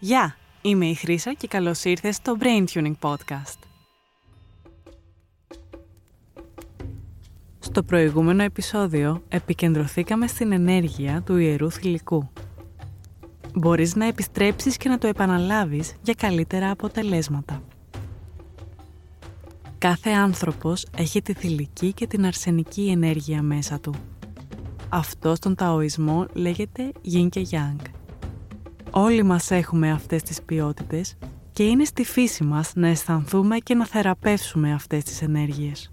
Γεια, είμαι η Χρύσα και καλώς ήρθες στο Brain Tuning Podcast. Στο προηγούμενο επεισόδιο επικεντρωθήκαμε στην ενέργεια του Ιερού Θηλυκού. Μπορείς να επιστρέψεις και να το επαναλάβεις για καλύτερα αποτελέσματα. Κάθε άνθρωπος έχει τη θηλυκή και την αρσενική ενέργεια μέσα του. Αυτό στον Ταοισμό λέγεται Yin και Yang. Όλοι μας έχουμε αυτές τις ποιότητες και είναι στη φύση μας να αισθανθούμε και να θεραπεύσουμε αυτές τις ενέργειες.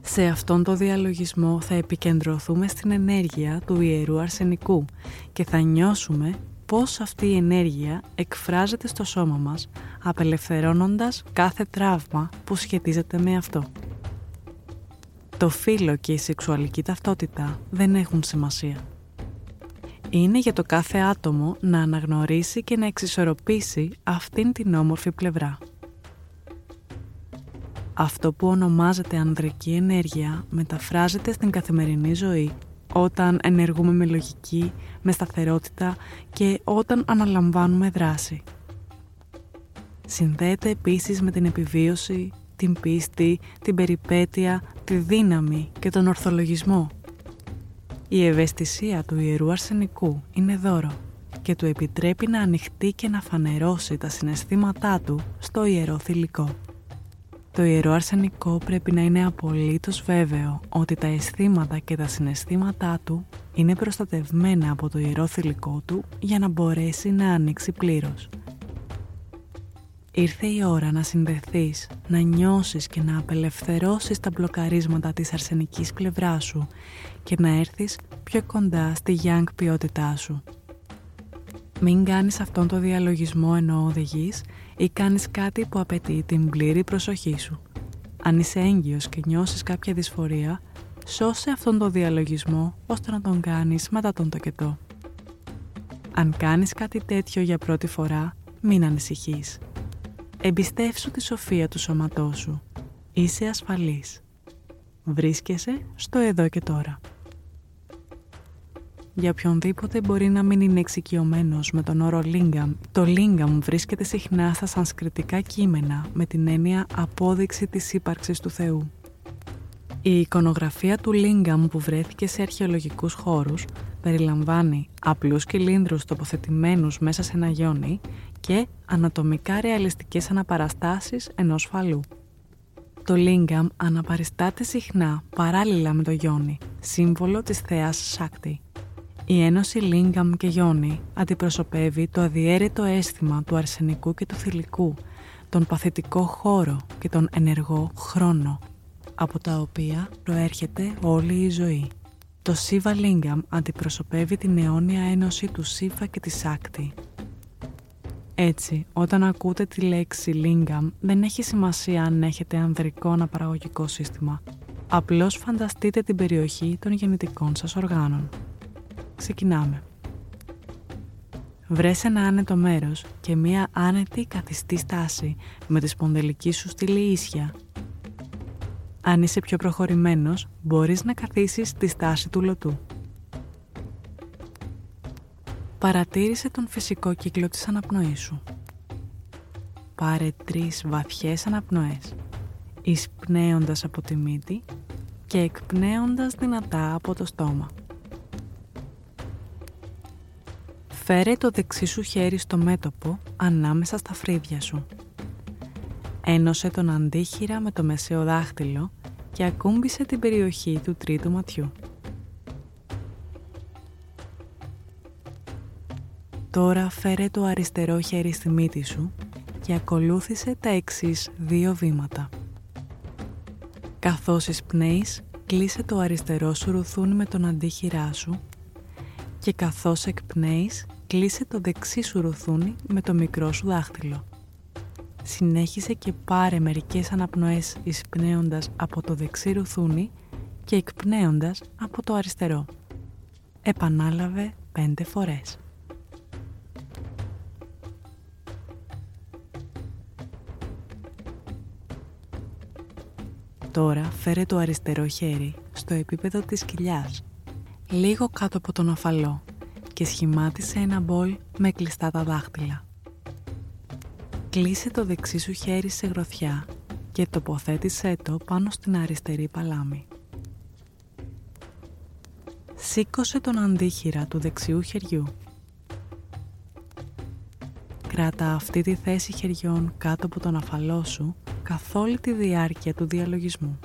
Σε αυτόν τον διαλογισμό θα επικεντρωθούμε στην ενέργεια του Ιερού Αρσενικού και θα νιώσουμε πώς αυτή η ενέργεια εκφράζεται στο σώμα μας, απελευθερώνοντας κάθε τραύμα που σχετίζεται με αυτό. Το φύλλο και η σεξουαλική ταυτότητα δεν έχουν σημασία. Είναι για το κάθε άτομο να αναγνωρίσει και να εξισορροπήσει αυτήν την όμορφη πλευρά. Αυτό που ονομάζεται ανδρική ενέργεια μεταφράζεται στην καθημερινή ζωή όταν ενεργούμε με λογική, με σταθερότητα και όταν αναλαμβάνουμε δράση. Συνδέεται επίσης με την επιβίωση, την πίστη, την περιπέτεια, τη δύναμη και τον ορθολογισμό. Η ευαισθησία του Ιερού Αρσενικού είναι δώρο και του επιτρέπει να ανοιχτεί και να φανερώσει τα συναισθήματά του στο Ιερό Θηλυκό. Το Ιερό Αρσενικό πρέπει να είναι απολύτως βέβαιο ότι τα αισθήματα και τα συναισθήματά του είναι προστατευμένα από το Ιερό Θηλυκό του για να μπορέσει να ανοίξει πλήρως. Ήρθε η ώρα να συνδεθείς, να νιώσεις και να απελευθερώσεις τα μπλοκαρίσματα της αρσενικής πλευράς σου και να έρθεις πιο κοντά στη young ποιότητά σου. Μην κάνεις αυτόν το διαλογισμό ενώ οδηγείς ή κάνεις κάτι που απαιτεί την πλήρη προσοχή σου. Αν είσαι έγκυος και νιώσεις κάποια δυσφορία, σώσε αυτόν το διαλογισμό ώστε να τον κάνεις μετά τον τοκετό. Αν κάνεις κάτι τέτοιο για πρώτη φορά, μην ανησυχείς. Εμπιστεύσου τη σοφία του σώματός σου. Είσαι ασφαλής. Βρίσκεσαι στο εδώ και τώρα. Για οποιονδήποτε μπορεί να μην είναι εξοικειωμένος με τον όρο Lingam, το Lingam βρίσκεται συχνά στα σανσκριτικά κείμενα με την έννοια απόδειξη της ύπαρξης του Θεού. Η εικονογραφία του Lingam που βρέθηκε σε αρχαιολογικούς χώρους περιλαμβάνει απλούς κυλίνδρους τοποθετημένους μέσα σε ένα γιόνι και ανατομικά ρεαλιστικές αναπαραστάσεις ενός φαλού. Το Lingam αναπαριστάται συχνά παράλληλα με το γιόνι, σύμβολο της θεάς Σάκτη. Η ένωση Λίγκαμ και Γιόνι αντιπροσωπεύει το αδιέρετο αίσθημα του αρσενικού και του θηλυκού, τον παθητικό χώρο και τον ενεργό χρόνο, από τα οποία προέρχεται όλη η ζωή. Το Σίβα Λίγκαμ αντιπροσωπεύει την αιώνια ένωση του Σίβα και της Σάκτη. Έτσι, όταν ακούτε τη λέξη Λίγκαμ, δεν έχει σημασία αν έχετε ανδρικό αναπαραγωγικό σύστημα. Απλώς φανταστείτε την περιοχή των γεννητικών σας οργάνων. Ξεκινάμε. Βρες ένα άνετο μέρος και μία άνετη καθιστή στάση με τη σπονδελική σου στήλη ίσια. Αν είσαι πιο προχωρημένος, μπορείς να καθίσεις στη στάση του λωτού. Παρατήρησε τον φυσικό κύκλο της αναπνοής σου. Πάρε τρεις βαθιές αναπνοές, εισπνέοντας από τη μύτη και εκπνέοντας δυνατά από το στόμα. Φέρε το δεξί σου χέρι στο μέτωπο ανάμεσα στα φρύδια σου. Ένωσε τον αντίχειρα με το μεσαίο δάχτυλο και ακούμπησε την περιοχή του τρίτου ματιού. Τώρα φέρε το αριστερό χέρι στη μύτη σου και ακολούθησε τα εξής δύο βήματα. Καθώς εισπνέεις, κλείσε το αριστερό σου ρουθούνι με τον αντίχειρά σου και καθώς εκπνέεις, κλείσε το δεξί σου ρουθούνι με το μικρό σου δάχτυλο. Συνέχισε και πάρε μερικές αναπνοές εισπνέοντας από το δεξί ρουθούνι και εκπνέοντας από το αριστερό. Επανάλαβε πέντε φορές. Τώρα φέρε το αριστερό χέρι στο επίπεδο της κοιλιάς, λίγο κάτω από τον αφαλό και σχημάτισε ένα μπολ με κλειστά τα δάχτυλα. Κλείσε το δεξί σου χέρι σε γροθιά και τοποθέτησέ το πάνω στην αριστερή παλάμη. Σήκωσε τον αντίχειρα του δεξιού χεριού. Κράτα αυτή τη θέση χεριών κάτω από τον αφαλό σου καθ' όλη τη διάρκεια του διαλογισμού.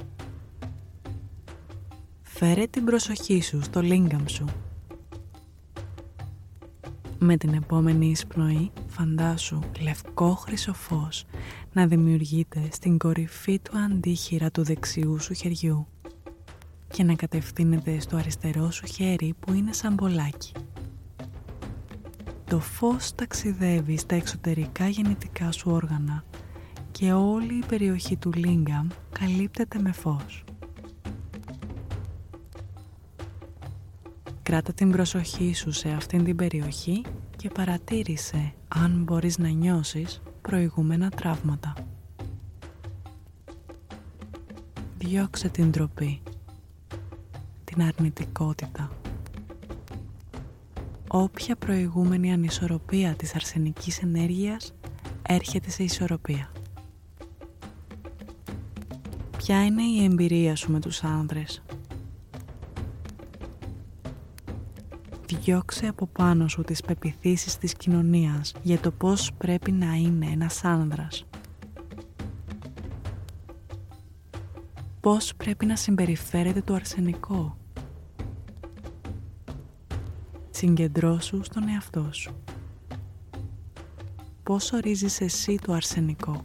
Φέρε την προσοχή σου στο λίγκαμ σου. Με την επόμενη εισπνοή φαντάσου λευκό χρυσό φως να δημιουργείται στην κορυφή του αντίχειρα του δεξιού σου χεριού και να κατευθύνεται στο αριστερό σου χέρι που είναι σαν μπολάκι. Το φως ταξιδεύει στα εξωτερικά γεννητικά σου όργανα και όλη η περιοχή του Λίγκαμ καλύπτεται με φως. Κράτα την προσοχή σου σε αυτήν την περιοχή και παρατήρησε αν μπορείς να νιώσεις προηγούμενα τραύματα. Διώξε την τροπή, την αρνητικότητα. Όποια προηγούμενη ανισορροπία της αρσενικής ενέργειας έρχεται σε ισορροπία. Ποια είναι η εμπειρία σου με τους άνδρες; Διώξε από πάνω σου τις πεπιθήσεις της κοινωνίας για το πώς πρέπει να είναι ένας άνδρας. Πώς πρέπει να συμπεριφέρεται το αρσενικό. Συγκεντρώσου στον εαυτό σου. Πώς ορίζεις εσύ το αρσενικό;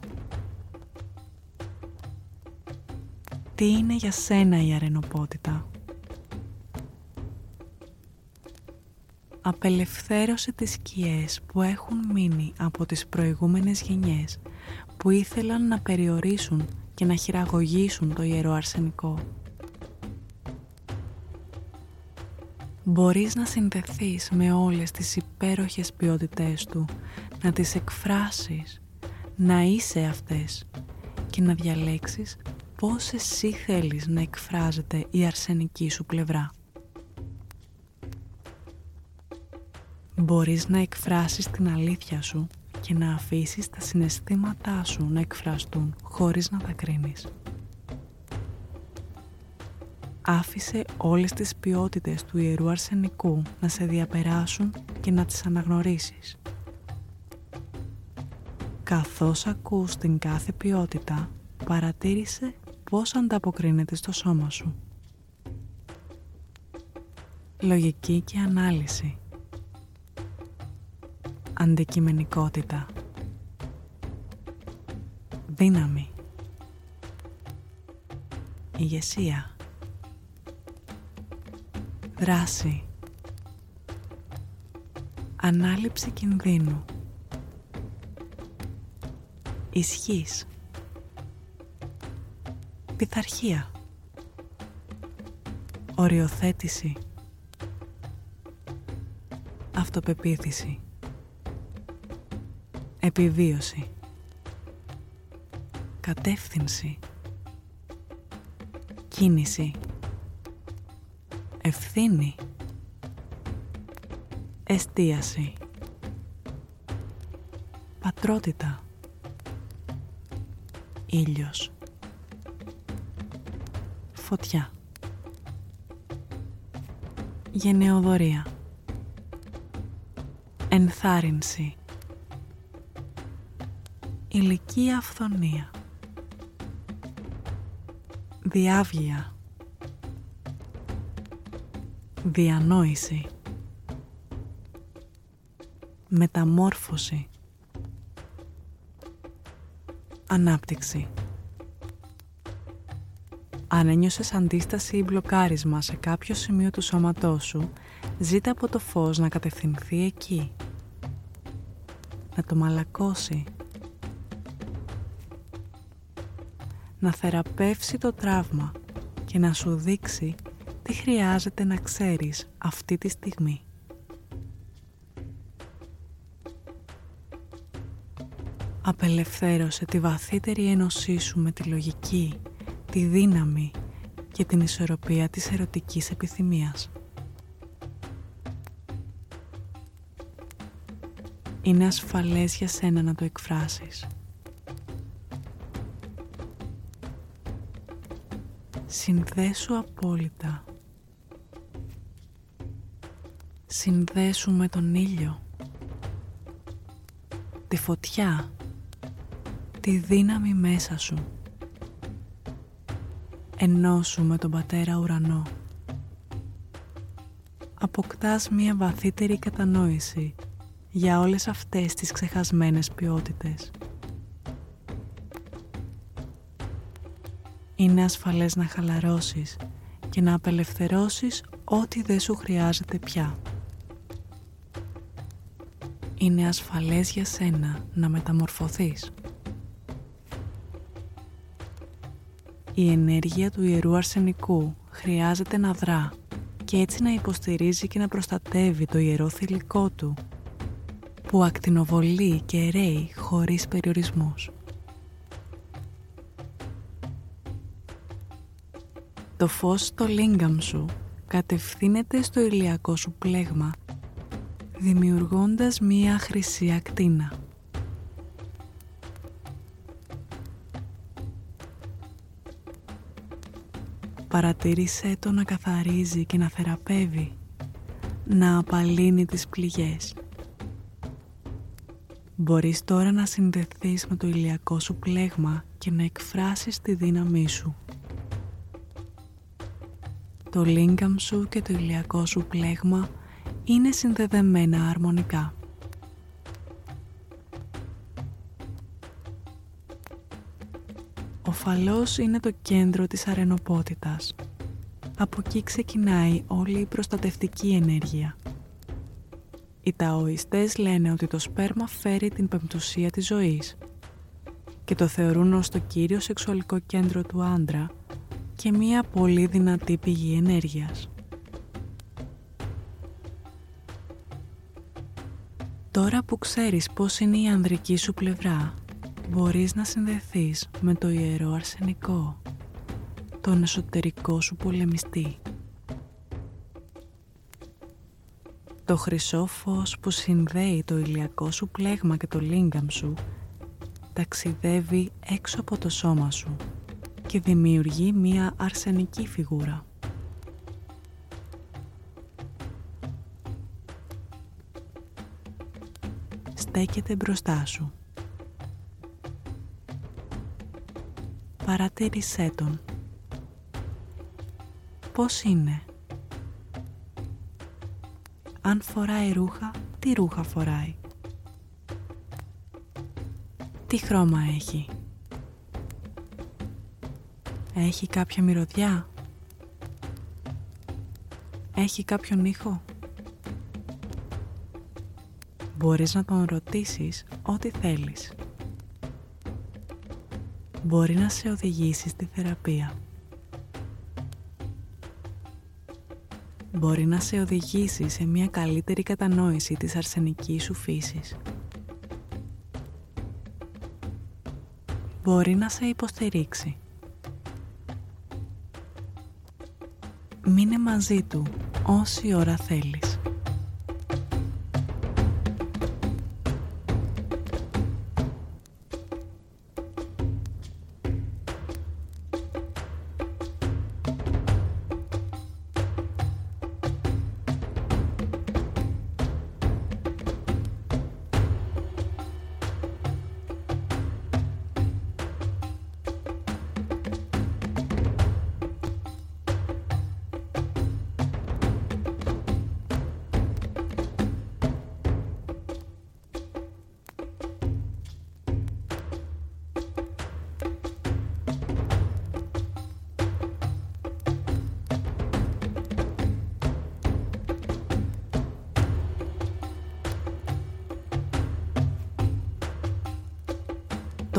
Τι είναι για σένα η αρενοπότητα; απελευθέρωσε τις σκιές που έχουν μείνει από τις προηγούμενες γενιές που ήθελαν να περιορίσουν και να χειραγωγήσουν το ιερό αρσενικό. Μπορείς να συνδεθείς με όλες τις υπέροχες ποιότητές του, να τις εκφράσεις, να είσαι αυτές και να διαλέξεις πώς εσύ θέλεις να εκφράζεται η αρσενική σου πλευρά; Μπορείς να εκφράσεις την αλήθεια σου και να αφήσεις τα συναισθήματά σου να εκφραστούν χωρίς να τα κρίνεις. Άφησε όλες τις ποιότητες του Ιερού Αρσενικού να σε διαπεράσουν και να τις αναγνωρίσεις. Καθώς ακούς την κάθε ποιότητα, παρατήρησε πώς ανταποκρίνεται στο σώμα σου. Λογική και ανάλυση. Αντικειμενικότητα. Δύναμη. Ηγεσία. Δράση. Ανάληψη κινδύνου. Ισχύς πειθαρχία. Οριοθέτηση. Αυτοπεποίθηση. Επιβίωση. Κατεύθυνση. Κίνηση. Ευθύνη. Εστίαση. Πατρότητα. Ήλιος Φωτιά. Γενεοδορία. Ενθάρρυνση. Ηλικία αυθονία διάβγεια. Διανόηση. Μεταμόρφωση. Ανάπτυξη αν ένιωσες αντίσταση ή μπλοκάρισμα σε κάποιο σημείο του σώματός σου, ζήτα από το φως να κατευθυνθεί εκεί. Να το μαλακώσει να θεραπεύσει το τραύμα και να σου δείξει τι χρειάζεται να ξέρεις αυτή τη στιγμή. Απελευθέρωσε τη βαθύτερη ένωσή σου με τη λογική, τη δύναμη και την ισορροπία της ερωτικής επιθυμίας. είναι ασφαλές για σένα να το εκφράσεις. Συνδέσου απόλυτα. Συνδέσου με τον ήλιο. Τη φωτιά. Τη δύναμη μέσα σου. Ενώσου με τον Πατέρα Ουρανό. Αποκτάς μία βαθύτερη κατανόηση για όλες αυτές τις ξεχασμένες ποιότητες. Είναι ασφαλές να χαλαρώσεις και να απελευθερώσεις ό,τι δεν σου χρειάζεται πια. Είναι ασφαλές για σένα να μεταμορφωθείς. Η ενέργεια του Ιερού Αρσενικού χρειάζεται να δρά και έτσι να υποστηρίζει και να προστατεύει το ιερό θηλυκό του που ακτινοβολεί και ρέει χωρίς περιορισμούς. Το φως στο λίγκαμ σου κατευθύνεται στο ηλιακό σου πλέγμα δημιουργώντας μία χρυσή ακτίνα. Παρατήρησέ το να καθαρίζει και να θεραπεύει, να απαλύνει τις πληγές. Μπορείς τώρα να συνδεθείς με το ηλιακό σου πλέγμα και να εκφράσεις τη δύναμή σου. Το λίγκαμ σου και το ηλιακό σου πλέγμα είναι συνδεδεμένα αρμονικά. Ο φαλός είναι το κέντρο της αρενοπότητας. Από εκεί ξεκινάει όλη η προστατευτική ενέργεια. Οι ταοιστές λένε ότι το σπέρμα φέρει την πεμπτουσία της ζωής και το θεωρούν ως το κύριο σεξουαλικό κέντρο του άντρα και μία πολύ δυνατή πηγή ενέργειας. Τώρα που ξέρεις πώς είναι η ανδρική σου πλευρά, μπορείς να συνδεθείς με το ιερό αρσενικό, τον εσωτερικό σου πολεμιστή. Το χρυσό φως που συνδέει το ηλιακό σου πλέγμα και το λίγκαμ σου ταξιδεύει έξω από το σώμα σου και δημιουργεί μία αρσενική φιγούρα. Στέκεται μπροστά σου. Παρατήρησέ τον. Πώς είναι; Αν φοράει ρούχα, τι ρούχα φοράει; Τι χρώμα έχει; Έχει κάποια μυρωδιά; Έχει κάποιον ήχο; Μπορείς να τον ρωτήσεις ό,τι θέλεις. Μπορεί να σε οδηγήσει στη θεραπεία. Μπορεί να σε οδηγήσει σε μια καλύτερη κατανόηση της αρσενικής σου φύσης. Μπορεί να σε υποστηρίξει. Μείνε μαζί του όση ώρα θέλεις.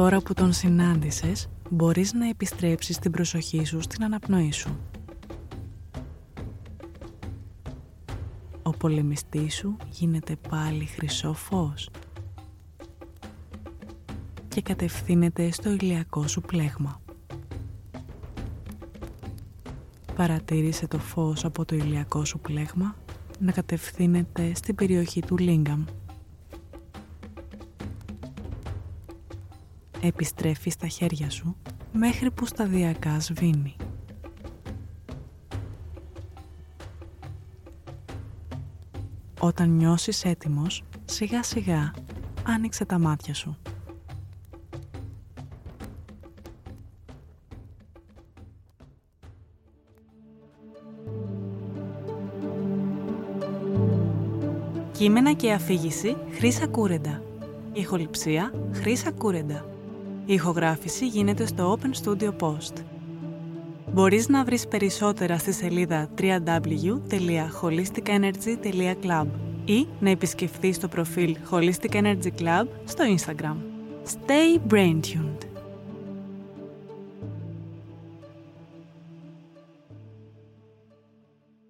Τώρα που τον συνάντησες, μπορείς να επιστρέψεις την προσοχή σου στην αναπνοή σου. Ο πολεμιστής σου γίνεται πάλι χρυσό φως και κατευθύνεται στο ηλιακό σου πλέγμα. Παρατήρησε το φως από το ηλιακό σου πλέγμα να κατευθύνεται στην περιοχή του Λίγκαμ επιστρέφεις στα χέρια σου μέχρι που σταδιακάς σβήνει. Όταν νιώσεις έτοιμος, σιγά σιγά άνοιξε τα μάτια σου. Κείμενα και αφήγηση Χρύσα Κούρεντα. Ηχοληψία Χρύσα Κούρεντα. Η ηχογράφηση γίνεται στο Open Studio Post. Μπορείς να βρεις περισσότερα στη σελίδα www.holisticenergy.club ή να επισκεφθείς το προφίλ Holistic Energy Club στο Instagram. Stay Brain Tuned.